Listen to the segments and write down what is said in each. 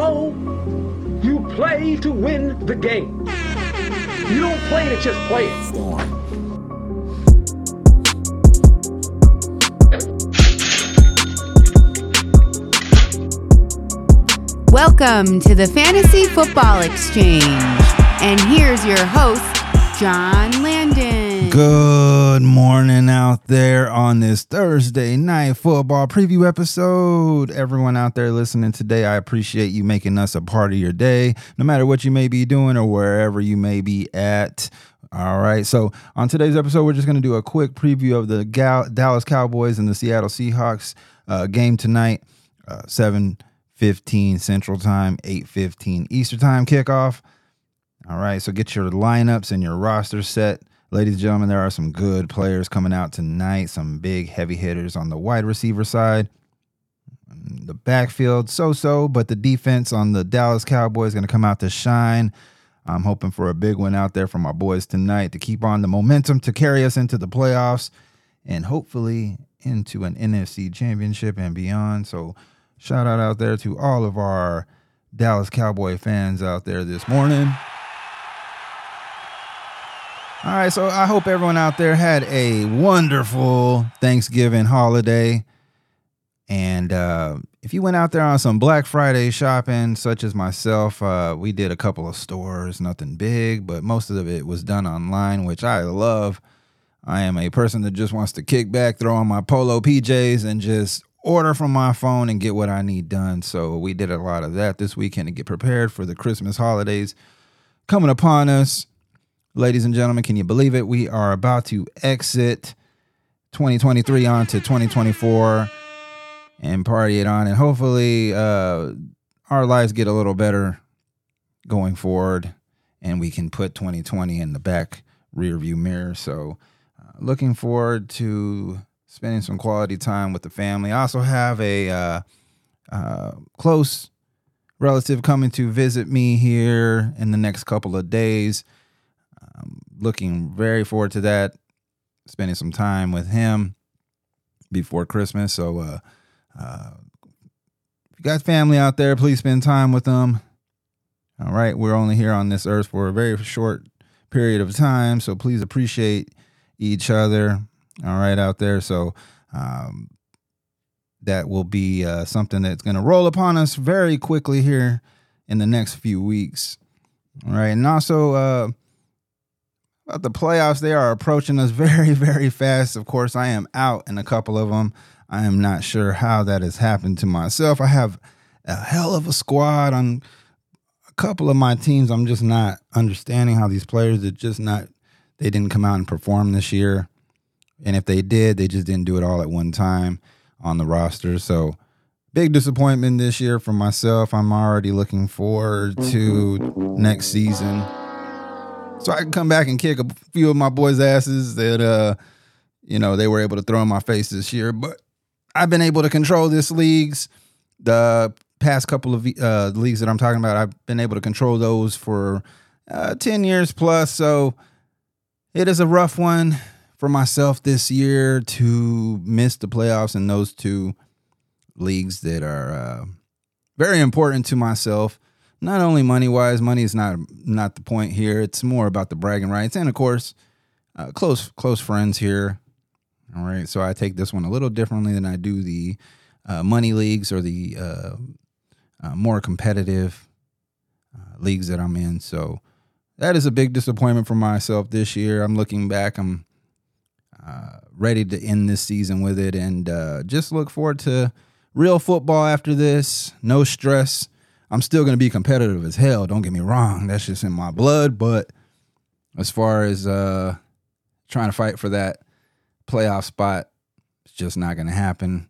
Hello? You play to win the game. You don't play to just play it. Welcome to the Fantasy Football Exchange. And here's your host, John Landon. Good morning out there on this Thursday night football preview episode. Everyone out there listening today, I appreciate you making us a part of your day, no matter what you may be doing or wherever you may be at. All right. So, on today's episode, we're just going to do a quick preview of the Gal- Dallas Cowboys and the Seattle Seahawks uh, game tonight, uh, 7 15 Central Time, 8 15 Eastern Time kickoff. All right. So, get your lineups and your roster set. Ladies and gentlemen, there are some good players coming out tonight, some big heavy hitters on the wide receiver side. The backfield, so so, but the defense on the Dallas Cowboys is going to come out to shine. I'm hoping for a big one out there from our boys tonight to keep on the momentum to carry us into the playoffs and hopefully into an NFC championship and beyond. So, shout out out there to all of our Dallas Cowboy fans out there this morning. All right, so I hope everyone out there had a wonderful Thanksgiving holiday. And uh, if you went out there on some Black Friday shopping, such as myself, uh, we did a couple of stores, nothing big, but most of it was done online, which I love. I am a person that just wants to kick back, throw on my polo PJs, and just order from my phone and get what I need done. So we did a lot of that this weekend to get prepared for the Christmas holidays coming upon us. Ladies and gentlemen, can you believe it? We are about to exit 2023 on to 2024 and party it on. And hopefully, uh, our lives get a little better going forward and we can put 2020 in the back rear view mirror. So, uh, looking forward to spending some quality time with the family. I also have a uh, uh, close relative coming to visit me here in the next couple of days. I'm looking very forward to that. Spending some time with him before Christmas. So, uh, uh, if you got family out there, please spend time with them. All right, we're only here on this earth for a very short period of time, so please appreciate each other. All right, out there. So, um, that will be uh, something that's going to roll upon us very quickly here in the next few weeks. All right, and also uh, about the playoffs, they are approaching us very, very fast. Of course, I am out in a couple of them. I am not sure how that has happened to myself. I have a hell of a squad on a couple of my teams. I'm just not understanding how these players are just not, they didn't come out and perform this year. And if they did, they just didn't do it all at one time on the roster. So, big disappointment this year for myself. I'm already looking forward to mm-hmm. next season. So I can come back and kick a few of my boys' asses that uh, you know, they were able to throw in my face this year. But I've been able to control this leagues. The past couple of uh, leagues that I'm talking about, I've been able to control those for uh, 10 years plus. So it is a rough one for myself this year to miss the playoffs in those two leagues that are uh, very important to myself. Not only money wise, money is not not the point here. It's more about the bragging rights, and of course, uh, close close friends here. All right, so I take this one a little differently than I do the uh, money leagues or the uh, uh, more competitive uh, leagues that I'm in. So that is a big disappointment for myself this year. I'm looking back. I'm uh, ready to end this season with it, and just look forward to real football after this. No stress. I'm still to be competitive as hell. Don't get me wrong. That's just in my blood. But as far as uh, trying to fight for that playoff spot, it's just not to happen.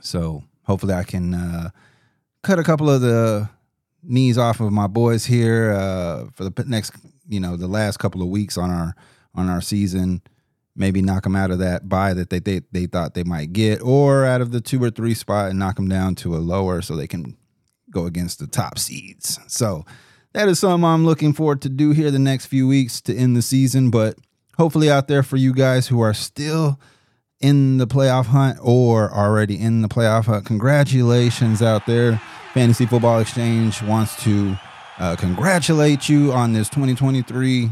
So hopefully I can uh, cut a couple of the knees off of my boys here uh, for the next, you know, the last couple of weeks on our on our season. Maybe knock them out of that buy that they, they they thought they might get, or out of the two or three spot and knock them down to a lower so they can go against the top seeds. So that is something I'm looking forward to do here the next few weeks to end the season. But hopefully, out there for you guys who are still in the playoff hunt or already in the playoff hunt, congratulations out there. Fantasy Football Exchange wants to uh, congratulate you on this 2023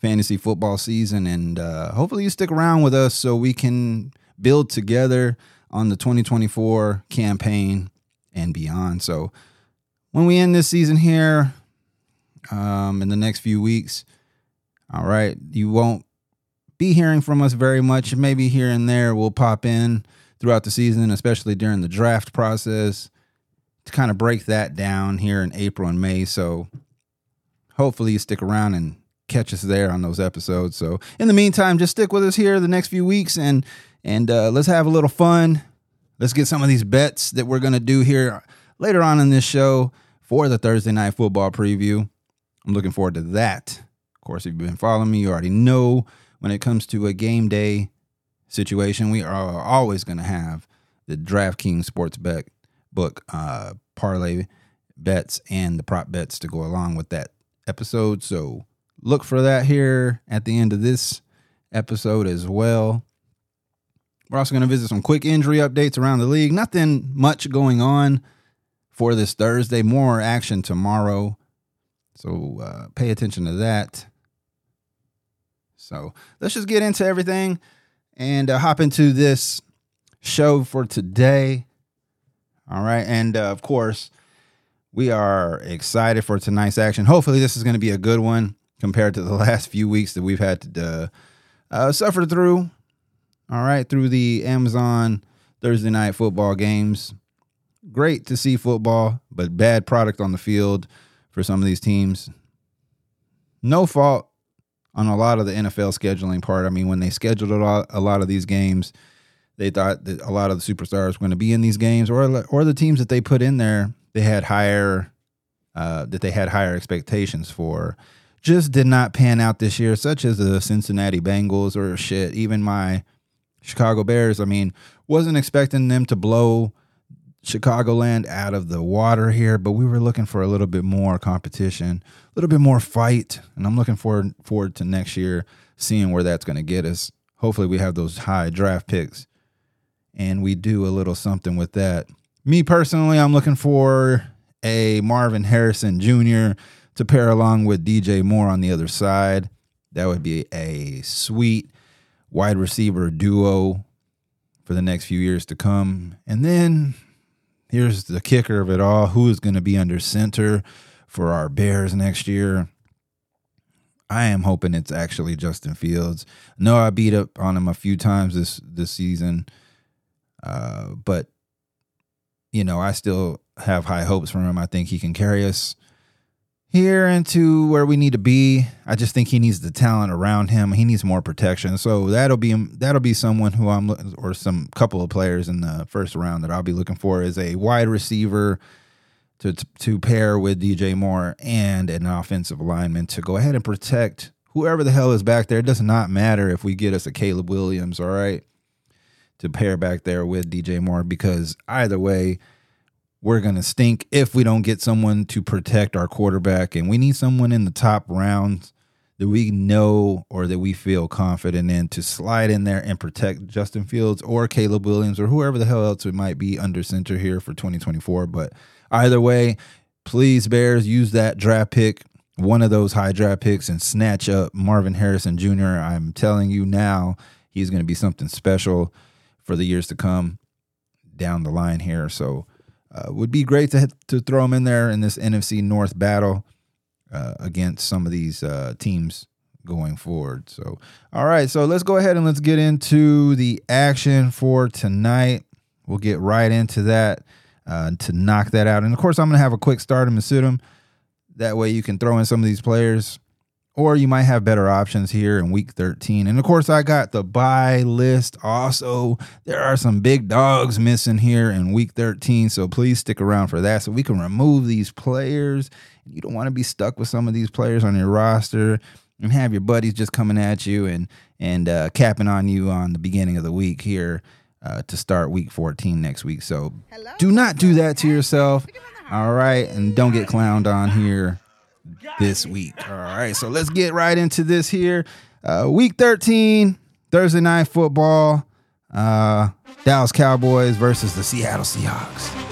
fantasy football season. And uh, hopefully, you stick around with us so we can build together on the 2024 campaign and beyond. So, when we end this season here um, in the next few weeks, all right, you won't be hearing from us very much. Maybe here and there we'll pop in throughout the season, especially during the draft process to kind of break that down here in April and May. So hopefully you stick around and catch us there on those episodes. So in the meantime, just stick with us here the next few weeks and and uh, let's have a little fun. Let's get some of these bets that we're gonna do here later on in this show for the Thursday night football preview. I'm looking forward to that. Of course, if you've been following me, you already know when it comes to a game day situation, we are always going to have the DraftKings sports bet book uh, parlay bets and the prop bets to go along with that episode. So look for that here at the end of this episode as well. We're also going to visit some quick injury updates around the league. Nothing much going on for this Thursday. More action tomorrow. So uh, pay attention to that. So let's just get into everything and uh, hop into this show for today. All right. And uh, of course, we are excited for tonight's action. Hopefully, this is going to be a good one compared to the last few weeks that we've had to uh, uh, suffer through. All right. Through the Amazon Thursday night football games. Great to see football, but bad product on the field for some of these teams. No fault on a lot of the NFL scheduling part. I mean, when they scheduled a lot, a lot of these games, they thought that a lot of the superstars were going to be in these games, or or the teams that they put in there, they had higher uh, that they had higher expectations for. Just did not pan out this year, such as the Cincinnati Bengals or shit. Even my Chicago Bears. I mean, wasn't expecting them to blow Chicagoland out of the water here, but we were looking for a little bit more competition, a little bit more fight, and I'm looking forward forward to next year seeing where that's going to get us. Hopefully, we have those high draft picks and we do a little something with that. Me personally, I'm looking for a Marvin Harrison Jr. to pair along with DJ Moore on the other side. That would be a sweet wide receiver duo for the next few years to come. And then here's the kicker of it all who is going to be under center for our Bears next year? I am hoping it's actually Justin Fields. No, I beat up on him a few times this this season. Uh, but you know, I still have high hopes for him. I think he can carry us here into where we need to be. I just think he needs the talent around him. He needs more protection. So that'll be that'll be someone who I'm or some couple of players in the first round that I'll be looking for is a wide receiver to to pair with DJ Moore and an offensive lineman to go ahead and protect whoever the hell is back there. It does not matter if we get us a Caleb Williams, all right? to pair back there with DJ Moore because either way, we're going to stink if we don't get someone to protect our quarterback. And we need someone in the top rounds that we know or that we feel confident in to slide in there and protect Justin Fields or Caleb Williams or whoever the hell else it might be under center here for 2024. But either way, please, Bears, use that draft pick, one of those high draft picks, and snatch up Marvin Harrison Jr. I'm telling you now, he's going to be something special for the years to come down the line here. So uh, would be great to to throw him in there in this NFC North battle uh, against some of these uh, teams going forward. So all right, so let's go ahead and let's get into the action for tonight. We'll get right into that uh, to knock that out. And of course, I'm going to have a quick start and sit. That way, you can throw in some of these players or you might have better options here in week 13. And of course, I got the buy list also. There are some big dogs missing here in week 13, so please stick around for that so we can remove these players. You don't want to be stuck with some of these players on your roster and have your buddies just coming at you and and uh, capping on you on the beginning of the week here uh, to start week 14 next week. So Hello? do not do that to yourself. All right, and don't get clowned on here this week. All right, so let's get right into this here. Uh, week 13, Thursday night football, uh, Dallas Cowboys versus the Seattle Seahawks.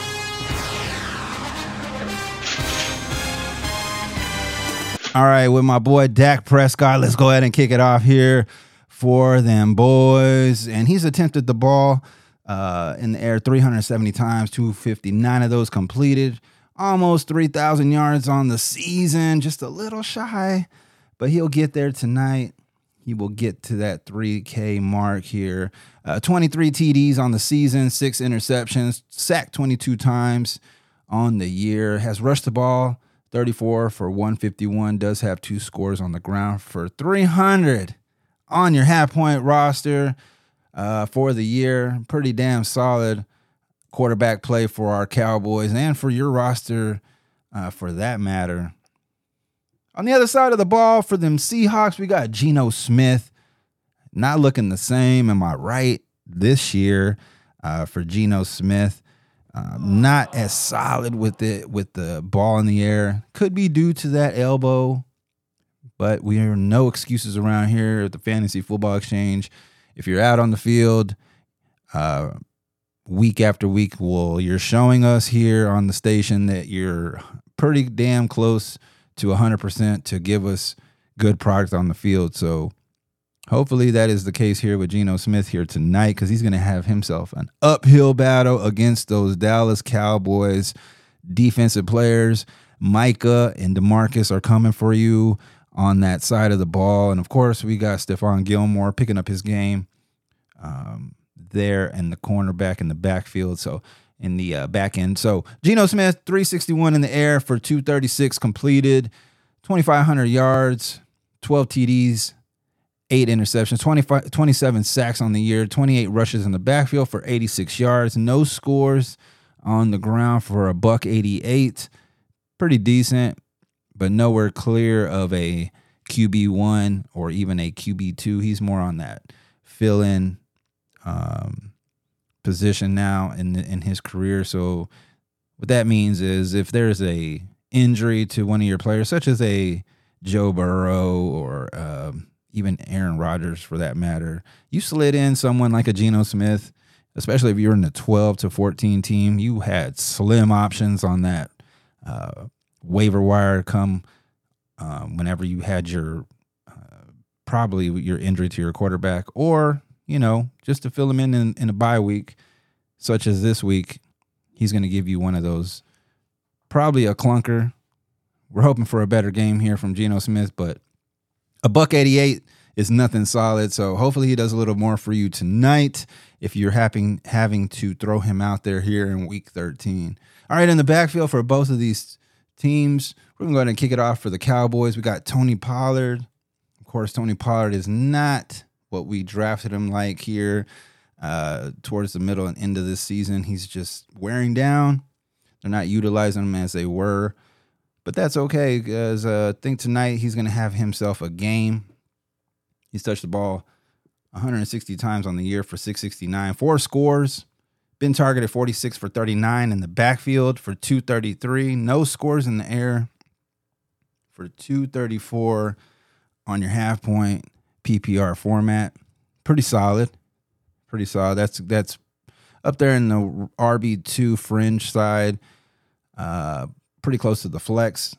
All right, with my boy Dak Prescott, let's go ahead and kick it off here for them boys. And he's attempted the ball uh, in the air 370 times, 259 of those completed almost 3,000 yards on the season, just a little shy, but he'll get there tonight. He will get to that 3K mark here. Uh, 23 TDs on the season, six interceptions, sacked 22 times on the year, has rushed the ball 34 for 151, does have two scores on the ground for 300 on your half point roster uh, for the year. Pretty damn solid quarterback play for our Cowboys and for your roster uh, for that matter. On the other side of the ball for them Seahawks, we got Geno Smith. Not looking the same, am I right? This year uh, for Geno Smith. Uh, not as solid with it with the ball in the air. Could be due to that elbow, but we are no excuses around here at the Fantasy Football Exchange. If you're out on the field, uh, week after week, well, you're showing us here on the station that you're pretty damn close to 100% to give us good product on the field. So Hopefully that is the case here with Geno Smith here tonight because he's going to have himself an uphill battle against those Dallas Cowboys defensive players. Micah and Demarcus are coming for you on that side of the ball. And of course, we got Stephon Gilmore picking up his game um, there and the cornerback in the backfield. So in the uh, back end. So Geno Smith, 361 in the air for 236 completed, 2,500 yards, 12 TDs, eight interceptions, 25, 27 sacks on the year, 28 rushes in the backfield for 86 yards, no scores on the ground for a buck 88. Pretty decent, but nowhere clear of a QB1 or even a QB2. He's more on that fill in um, position now in in his career. So what that means is if there's a injury to one of your players, such as a Joe Burrow or um, even Aaron Rodgers for that matter. You slid in someone like a Geno Smith, especially if you're in the 12 to 14 team, you had slim options on that uh, waiver wire come um, whenever you had your uh, probably your injury to your quarterback, or you know just to fill him in in, in a bye week, such as this week. He's going to give you one of those, probably a clunker. We're hoping for a better game here from Geno Smith, but a buck 88 is nothing solid. So hopefully he does a little more for you tonight if you're having having to throw him out there here in week 13. All right, in the backfield for both of these teams, we're going to go ahead and kick it off for the Cowboys. We got Tony Pollard. Of course, Tony Pollard is not what we drafted him like here uh, towards the middle and end of this season. He's just wearing down. They're not utilizing him as they were but that's okay because uh, I think tonight he's going to have himself a game. He's touched the ball 160 times on the year for 669, four scores. Been targeted 46 for 39 in the backfield for 233. No scores in the air for 234 on your half point PPR format. Pretty solid. Pretty solid. That's that's up there in the RB2 fringe side. Uh, pretty close to the flex.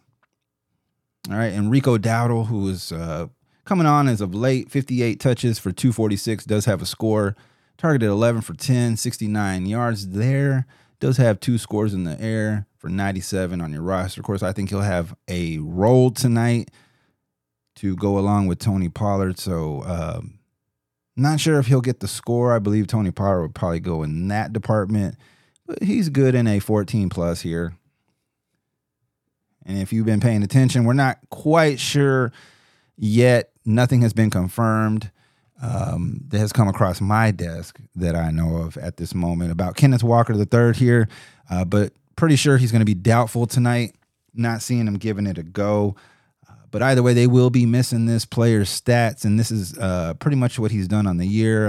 All right, and Rico Dowdle, who is uh, coming on as of late, 58 touches for 246, does have a score. Targeted 11 for 10, 69 yards there. Does have two scores in the air for 97 on your roster. Of course, I think he'll have a role tonight to go along with Tony Pollard. So, um, not sure if he'll get the score. I believe Tony Pollard would probably go in that department, but he's good in a 14 plus here. And if you've been paying attention, we're not quite sure yet. Nothing has been confirmed um, that has come across my desk that I know of at this moment about Kenneth Walker III here, uh, but pretty sure he's going to be doubtful tonight. Not seeing him giving it a go. But either way, they will be missing this player's stats, and this is uh, pretty much what he's done on the year.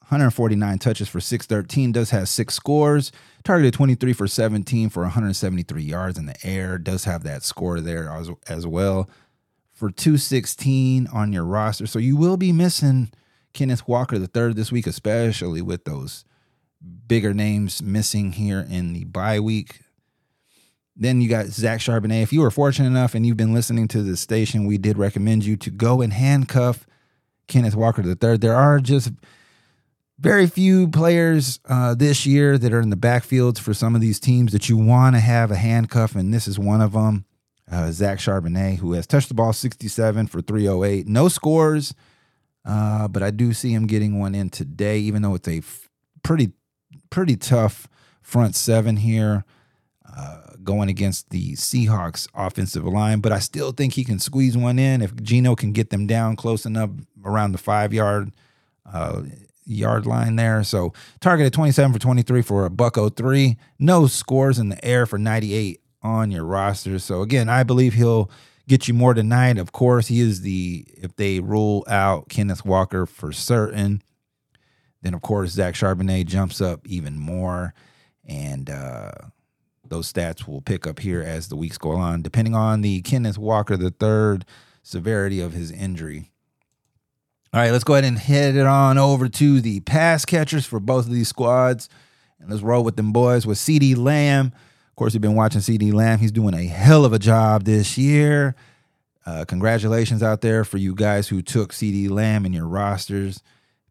149 touches for 613, does have six scores, targeted 23 for 17 for 173 yards in the air, does have that score there as, as well for 216 on your roster. So you will be missing Kenneth Walker the third this week, especially with those bigger names missing here in the bye week. Then you got Zach Charbonnet. If you were fortunate enough and you've been listening to the station, we did recommend you to go and handcuff Kenneth Walker III. There are just very few players uh, this year that are in the backfields for some of these teams that you want to have a handcuff, and this is one of them. Uh, Zach Charbonnet, who has touched the ball 67 for 308. No scores, uh, but I do see him getting one in today, even though it's a f- pretty, pretty tough front seven here going against the Seahawks offensive line. But I still think he can squeeze one in if Geno can get them down close enough around the five yard uh, yard line there. So targeted 27 for 23 for a buck 03. No scores in the air for 98 on your roster. So again, I believe he'll get you more tonight. Of course, he is the if they rule out Kenneth Walker for certain, then of course Zach Charbonnet jumps up even more. And uh those stats will pick up here as the weeks go on, depending on the Kenneth Walker third severity of his injury. All right, let's go ahead and head it on over to the pass catchers for both of these squads. And let's roll with them boys with CeeDee Lamb. Of course, you've been watching CeeDee Lamb. He's doing a hell of a job this year. Uh, congratulations out there for you guys who took CeeDee Lamb in your rosters.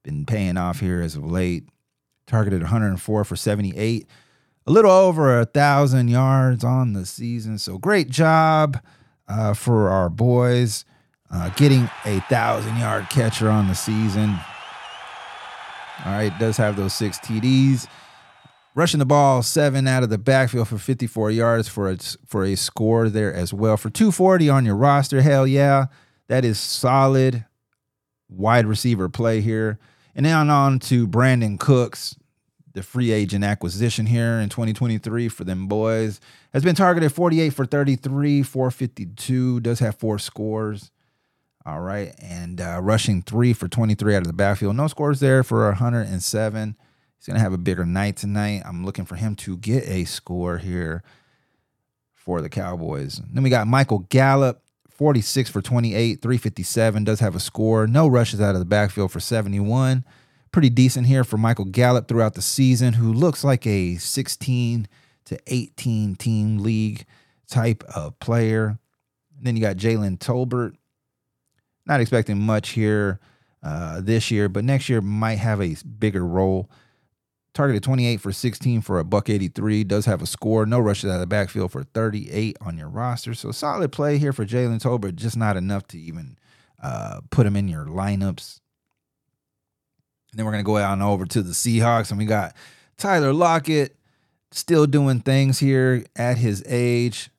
Been paying off here as of late. Targeted 104 for 78. A little over a thousand yards on the season. So great job uh, for our boys uh, getting a thousand yard catcher on the season. All right, does have those six TDs. Rushing the ball seven out of the backfield for 54 yards for a, for a score there as well. For 240 on your roster, hell yeah, that is solid wide receiver play here. And then on to Brandin Cooks, the free agent acquisition here in 2023 for them boys. Has been targeted 48 for 33, 452, does have four scores. All right. And uh, rushing three for 23 out of the backfield. No scores there for 107. He's going to have a bigger night tonight. I'm looking for him to get a score here for the Cowboys. Then we got Michael Gallup, 46 for 28, 357. Does have a score. No rushes out of the backfield for 71. Pretty decent here for Michael Gallup throughout the season, who looks like a 16 to 18 team league type of player. then you got Jalen Tolbert, not expecting much here uh, this year, but next year might have a bigger role. Targeted 28 for 16 for a buck 83. Does have a score. No rushes out of the backfield for 38 on your roster. So solid play here for Jalen Tolbert, just not enough to even uh, put him in your lineups. Then we're going to go on over to the Seahawks, and we got Tyler Lockett still doing things here at his age.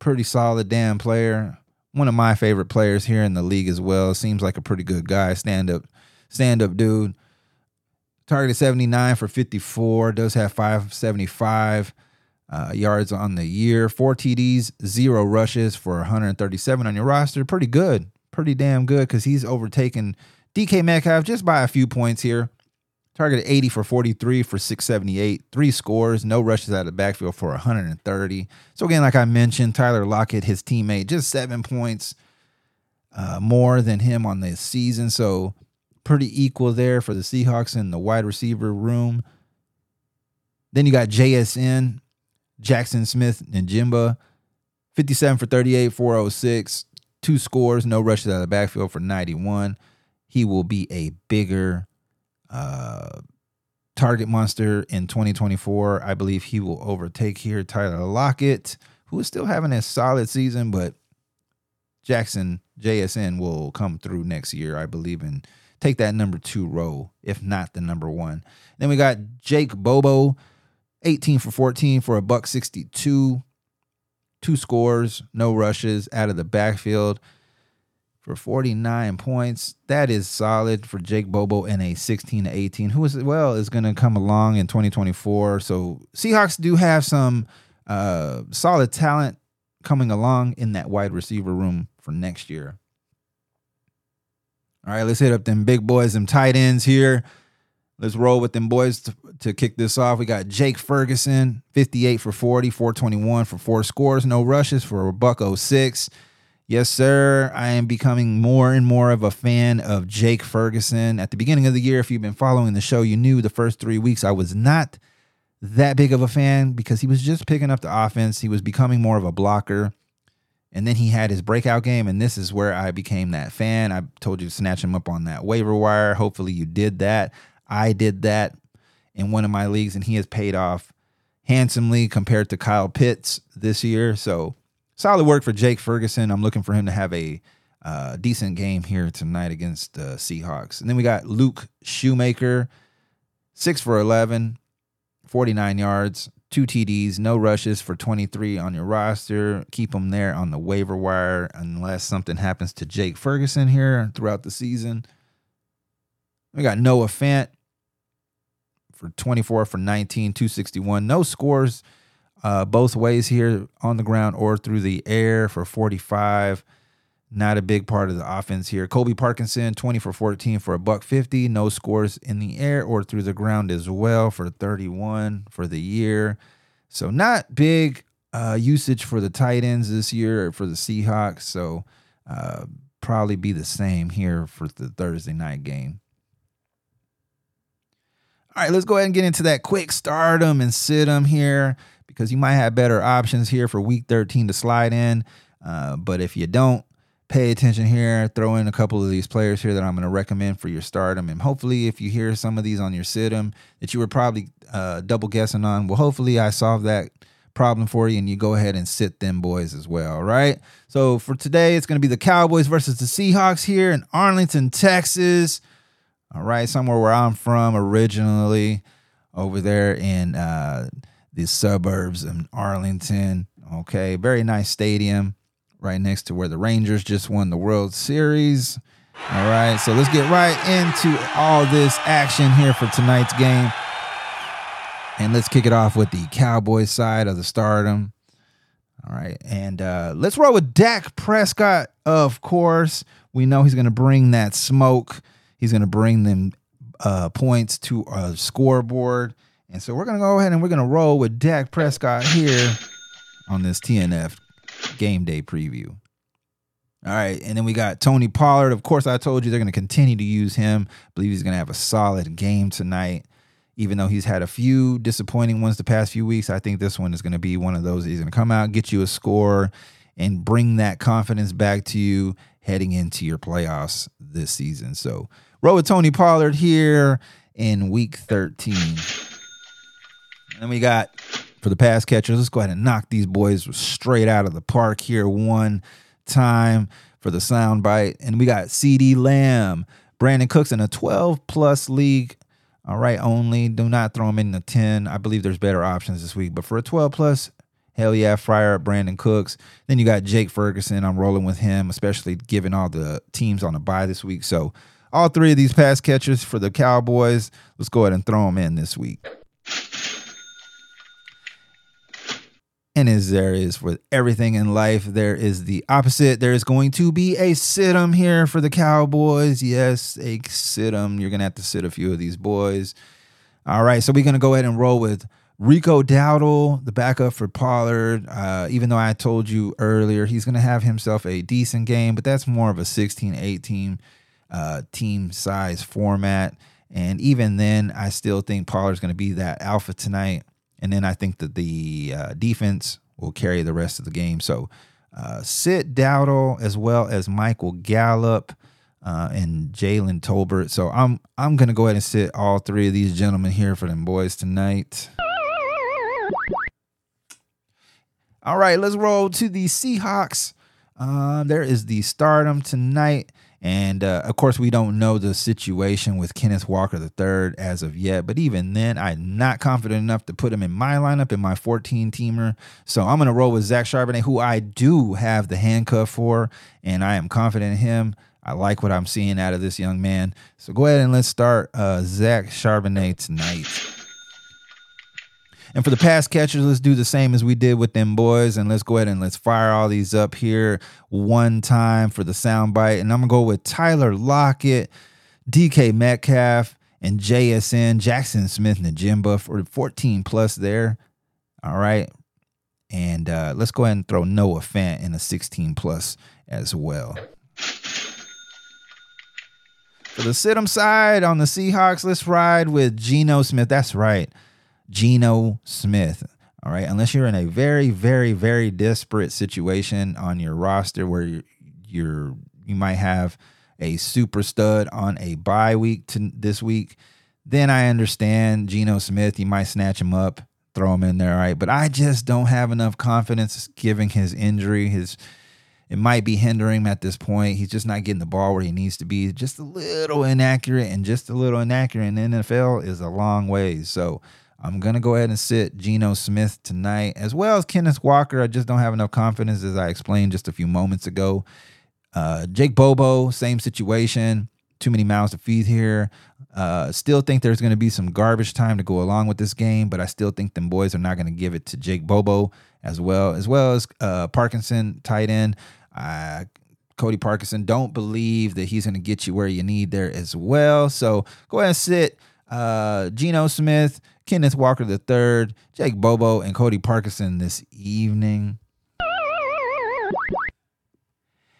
Pretty solid damn player one of my favorite players here in the league as well. Seems like a pretty good guy, stand up, stand up dude. Targeted 79 for 54, does have 575 uh, yards on the year, four TDs, zero rushes for 137 on your roster. Pretty good, pretty damn good because he's overtaken DK Metcalf just by a few points here. Targeted 80 for 43 for 678, three scores, no rushes out of the backfield for 130. So, again, like I mentioned, Tyler Lockett, his teammate, just seven points uh, more than him on this season. So, pretty equal there for the Seahawks in the wide receiver room. Then you got JSN, Jackson Smith-Njigba, 57 for 38, 406, two scores, no rushes out of the backfield for 91. He will be a bigger uh, target monster in 2024. I believe he will overtake here Tyler Lockett, who is still having a solid season, but Jackson JSN will come through next year, I believe, and take that number two role, if not the number one. Then we got Jake Bobo, 18 for 14 for a buck 62, two scores, no rushes out of the backfield for 49 points. That is solid for Jake Bobo in a 16 to 18, who as well is going to come along in 2024. So Seahawks do have some uh, solid talent coming along in that wide receiver room for next year. All right, let's hit up them big boys, them tight ends here. Let's roll with them boys to, to kick this off. We got Jake Ferguson, 58 for 40, 421 for four scores, no rushes for a buck 06. Yes, sir. I am becoming more and more of a fan of Jake Ferguson. At the beginning of the year, if you've been following the show, you knew the first three weeks I was not that big of a fan because he was just picking up the offense. He was becoming more of a blocker. And then he had his breakout game, and this is where I became that fan. I told you to snatch him up on that waiver wire. Hopefully, you did that. I did that in one of my leagues, and he has paid off handsomely compared to Kyle Pitts this year. So, solid work for Jake Ferguson. I'm looking for him to have a uh, decent game here tonight against the Seahawks. And then we got Luke Schoonmaker, six for 11, 49 yards, two TDs, no rushes for 23 on your roster. Keep them there on the waiver wire unless something happens to Jake Ferguson here throughout the season. We got Noah Fant for 24 for 19, 261. No scores uh, both ways here on the ground or through the air for 45. Not a big part of the offense here. Colby Parkinson, 20 for 14 for a buck 50. No scores in the air or through the ground as well for 31 for the year. So not big uh, usage for the tight ends this year for the Seahawks. So uh, probably be the same here for the Thursday night game. All right, let's go ahead and get into that quick stardom and sit them here because you might have better options here for week 13 to slide in. Uh, but if you don't, pay attention here. Throw in a couple of these players here that I'm going to recommend for your stardom. And hopefully, if you hear some of these on your situm that you were probably uh, double guessing on, well, hopefully I solved that problem for you and you go ahead and sit them boys as well, right? So for today, it's going to be the Cowboys versus the Seahawks here in Arlington, Texas. All right, somewhere where I'm from originally, over there in uh, the suburbs of Arlington. Okay, very nice stadium right next to where the Rangers just won the World Series. All right, so let's get right into all this action here for tonight's game. And let's kick it off with the Cowboys side of the stardom. All right, and uh, let's roll with Dak Prescott, of course. We know he's going to bring that smoke, he's going to bring them uh, points to a scoreboard. And so we're going to go ahead and we're going to roll with Dak Prescott here on this TNF game day preview. All right, and then we got Tony Pollard. Of course, I told you they're going to continue to use him. I believe he's going to have a solid game tonight, even though he's had a few disappointing ones the past few weeks. I think this one is going to be one of those. He's going to come out, get you a score, and bring that confidence back to you heading into your playoffs this season. So, roll with Tony Pollard here in week 13. And we got for the pass catchers. Let's go ahead and knock these boys straight out of the park here one time for the sound bite. And we got CeeDee Lamb, Brandin Cooks in a 12 plus league. All right, only do not throw him in the 10. I believe there's better options this week, but for a 12 plus, hell yeah, Fryer, up Brandin Cooks. Then you got Jake Ferguson. I'm rolling with him, especially given all the teams on the bye this week. So all three of these pass catchers for the Cowboys, let's go ahead and throw them in this week. And as there is for everything in life, there is the opposite. There is going to be a sit 'em here for the Cowboys. Yes, a sit 'em. You're going to have to sit a few of these boys. All right, so we're going to go ahead and roll with Rico Dowdle, the backup for Pollard. Uh, even though I told you earlier, he's going to have himself a decent game, but that's more of a 16 18 uh, team size format. And even then, I still think Pollard's going to be that alpha tonight. And then I think that the uh, defense will carry the rest of the game. So uh, Sid Dowdle as well as Michael Gallup uh, and Jalen Tolbert. So I'm I'm gonna go ahead and sit all three of these gentlemen here for them boys tonight. All right, let's roll to the Seahawks. Uh, there is the stardom tonight. And uh, of course, we don't know the situation with Kenneth Walker III as of yet. But even then, I'm not confident enough to put him in my lineup in my 14 teamer. So I'm going to roll with Zach Charbonnet, who I do have the handcuff for, and I am confident in him. I like what I'm seeing out of this young man. So go ahead and let's start uh, Zach Charbonnet tonight. And for the pass catchers, let's do the same as we did with them boys. And let's go ahead and let's fire all these up here one time for the soundbite. And I'm going to go with Tyler Lockett, DK Metcalf, and JSN, Jackson Smith-Njigba for 14 plus there. All right. And uh, let's go ahead and throw Noah Fant in a 16 plus as well. For the sit side on the Seahawks, let's ride with Geno Smith. That's right. Geno Smith. All right, unless you're in a very, very, very desperate situation on your roster where you're, you're you might have a super stud on a bye week to this week, then I understand Geno Smith. You might snatch him up, throw him in there, all right. But I just don't have enough confidence given his injury, his it might be hindering him at this point. He's just not getting the ball where he needs to be. Just a little inaccurate, and just a little inaccurate in the NFL is a long ways. So I'm gonna go ahead and sit Geno Smith tonight, as well as Kenneth Walker. I just don't have enough confidence, as I explained just a few moments ago. Uh, Jake Bobo, same situation. Too many mouths to feed here. Uh, still think there's going to be some garbage time to go along with this game, but I still think them boys are not going to give it to Jake Bobo as well, as well as uh, Parkinson, tight end. Cody Parkinson, don't believe that he's going to get you where you need there as well. So go ahead and sit uh, Geno Smith, Kenneth Walker III, Jake Bobo, and Cody Parkinson this evening.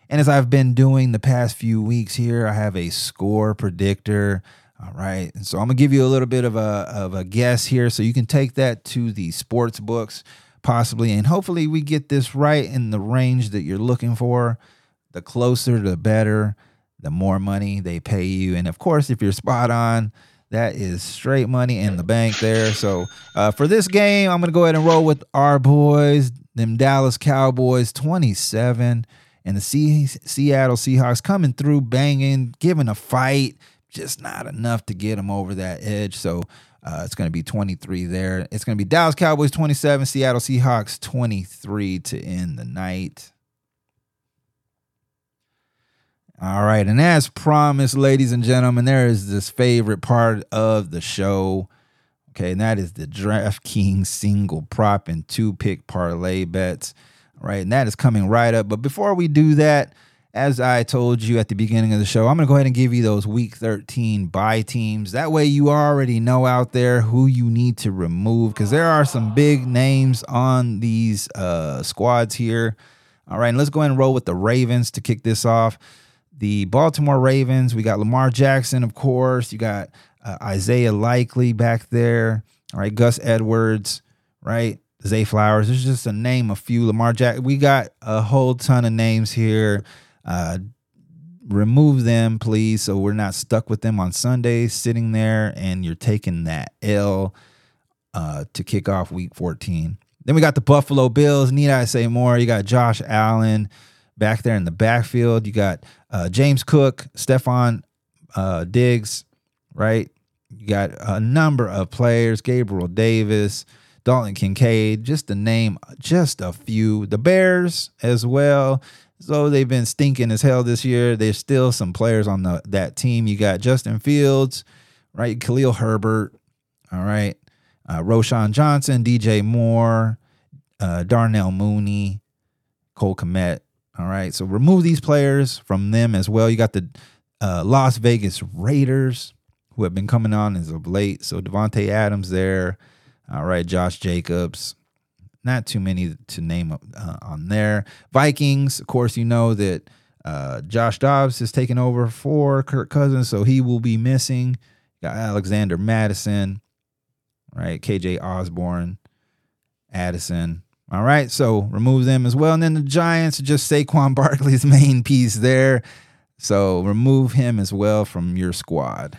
And as I've been doing the past few weeks here, I have a score predictor. All right. And so I'm going to give you a little bit of a, of a guess here so you can take that to the sports books possibly. And hopefully we get this right in the range that you're looking for. The closer, the better, the more money they pay you. And of course, if you're spot on, that is straight money in the bank there. So uh, for this game, I'm going to go ahead and roll with our boys, them Dallas Cowboys 27 and the C- Seattle Seahawks coming through, banging, giving a fight, just not enough to get them over that edge. So uh, it's going to be 23 there. It's going to be Dallas Cowboys 27, Seattle Seahawks 23 to end the night. All right. And as promised, ladies and gentlemen, there is this favorite part of the show. Okay. And that is the DraftKings single prop and two pick parlay bets right? And that is coming right up. But before we do that, as I told you at the beginning of the show, I'm going to go ahead and give you those week 13 buy teams. That way, you already know out there who you need to remove because there are some big names on these uh, squads here. All right, and let's go ahead and roll with the Ravens to kick this off. The Baltimore Ravens, we got Lamar Jackson, of course. You got uh, Isaiah Likely back there. All right, Gus Edwards, right? Zay Flowers. There's just a name a few. Lamar Jack. We got a whole ton of names here. Uh, remove them, please, so we're not stuck with them on Sunday, sitting there, and you're taking that L uh, to kick off Week 14. Then we got the Buffalo Bills. Need I say more? You got Josh Allen back there in the backfield. You got uh, James Cook, Stefon uh, Diggs, right? You got a number of players. Gabriel Davis. Dalton Kincaid, just to name just a few. The Bears as well. So they've been stinking as hell this year. There's still some players on the that team. You got Justin Fields, right? Khalil Herbert, all right. Uh, Roschon Johnson, DJ Moore, uh, Darnell Mooney, Cole Kmet. All right. So remove these players from them as well. You got the uh, Las Vegas Raiders who have been coming on as of late. So Davante Adams there. All right, Josh Jacobs. Not too many to name uh, on there. Vikings, of course, you know that uh, Josh Dobbs is taking over for Kirk Cousins, so he will be missing. Got Alexander Mattison, right? KJ Osborn, Addison. All right, so remove them as well. And then the Giants, just Saquon Barkley's main piece there. So remove him as well from your squad.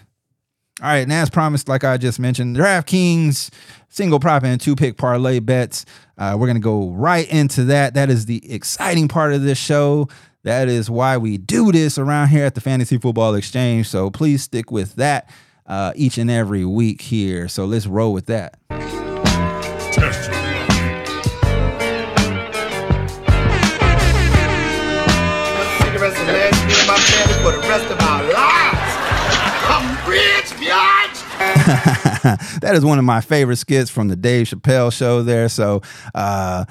All right, and as promised, like I just mentioned, DraftKings single prop and two pick parlay bets. Uh, we're gonna go right into that. That is the exciting part of this show. That is why we do this around here at the Fantasy Football Exchange. So please stick with that uh, each and every week here. So let's roll with that. that is one of my favorite skits from the Dave Chappelle show there. So, uh,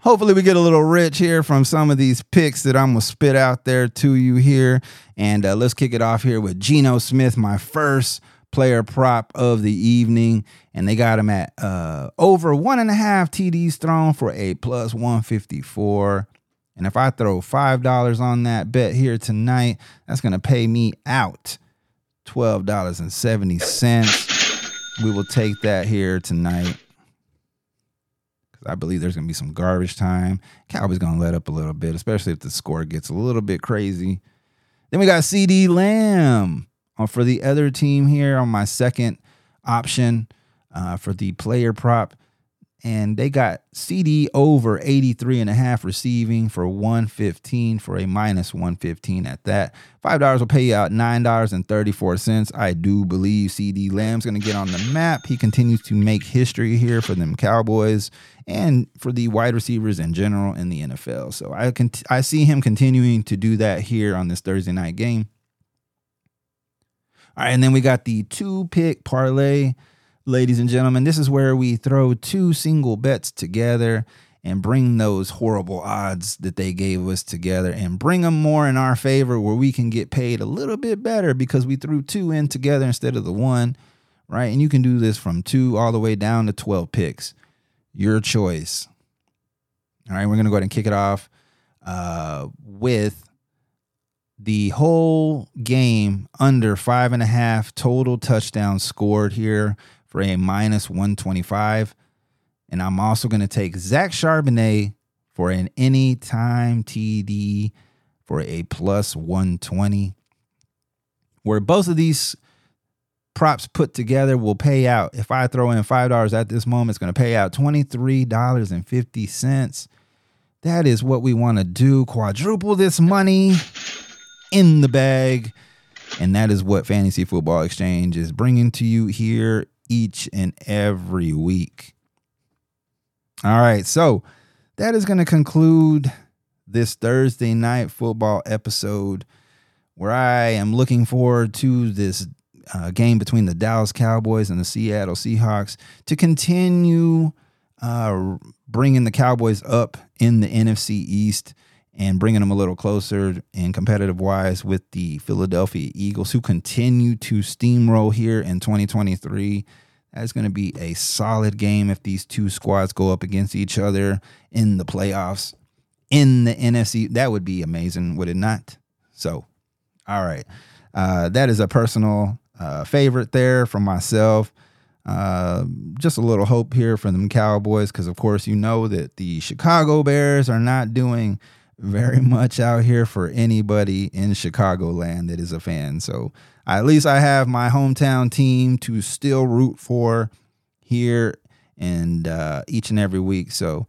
hopefully we get a little rich here from some of these picks that I'm gonna spit out there to you here. And uh, let's kick it off here with Geno Smith, my first player prop of the evening, and they got him at uh, over one and a half TDs thrown for a plus 154. And if I throw five dollars on that bet here tonight, that's gonna pay me out $12.70. we will take that here tonight. Because I believe there's going to be some garbage time. Cowboys going to let up a little bit, especially if the score gets a little bit crazy. Then we got CeeDee Lamb uh, for the other team here on my second option uh, for the player prop and they got CeeDee over 83 and a half receiving for 115 for a minus 115 at that. $5 will pay you out $9.34. I do believe CeeDee Lamb's going to get on the map. He continues to make history here for them Cowboys and for the wide receivers in general in the NFL. So I can I see him continuing to do that here on this Thursday night game. All right, and then we got the two pick parlay ladies and gentlemen. This is where we throw two single bets together and bring those horrible odds that they gave us together and bring them more in our favor where we can get paid a little bit better because we threw two in together instead of the one, right? And you can do this from two all the way down to 12 picks. Your choice. All right, we're going to go ahead and kick it off uh, with the whole game under five and a half total touchdowns scored here for a minus 125. And I'm also going to take Zach Charbonnet for an anytime TD for a plus 120. Where both of these props put together will pay out. If I throw in $5 at this moment, it's going to pay out $23.50. That is what we want to do. Quadruple this money in the bag. And that is what Fantasy Football Exchange is bringing to you here each and every week. All right, so that is going to conclude this Thursday night football episode where I am looking forward to this uh, game between the Dallas Cowboys and the Seattle Seahawks to continue uh, bringing the Cowboys up in the NFC East and bringing them a little closer in competitive wise with the Philadelphia Eagles, who continue to steamroll here in 2023. That's going to be a solid game if these two squads go up against each other in the playoffs in the NFC. That would be amazing, would it not? So, all right. Uh, that is a personal uh, favorite there from myself. Uh, just a little hope here for them Cowboys because, of course, you know that the Chicago Bears are not doing very much out here for anybody in Chicagoland that is a fan. So at least I have my hometown team to still root for here and uh, each and every week. So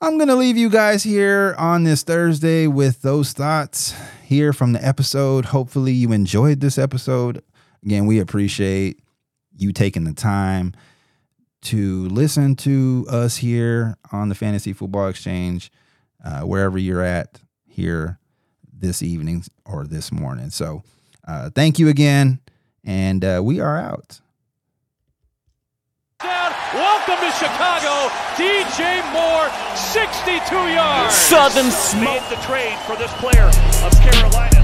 I'm going to leave you guys here on this Thursday with those thoughts here from the episode. Hopefully, you enjoyed this episode. Again, we appreciate you taking the time to listen to us here on the Fantasy Football Exchange uh, wherever you're at here this evening or this morning. So, uh, thank you again, and uh, we are out. Welcome to Chicago, DJ Moore, 62 yards. Southern smoke. Made the trade for this player of Carolina.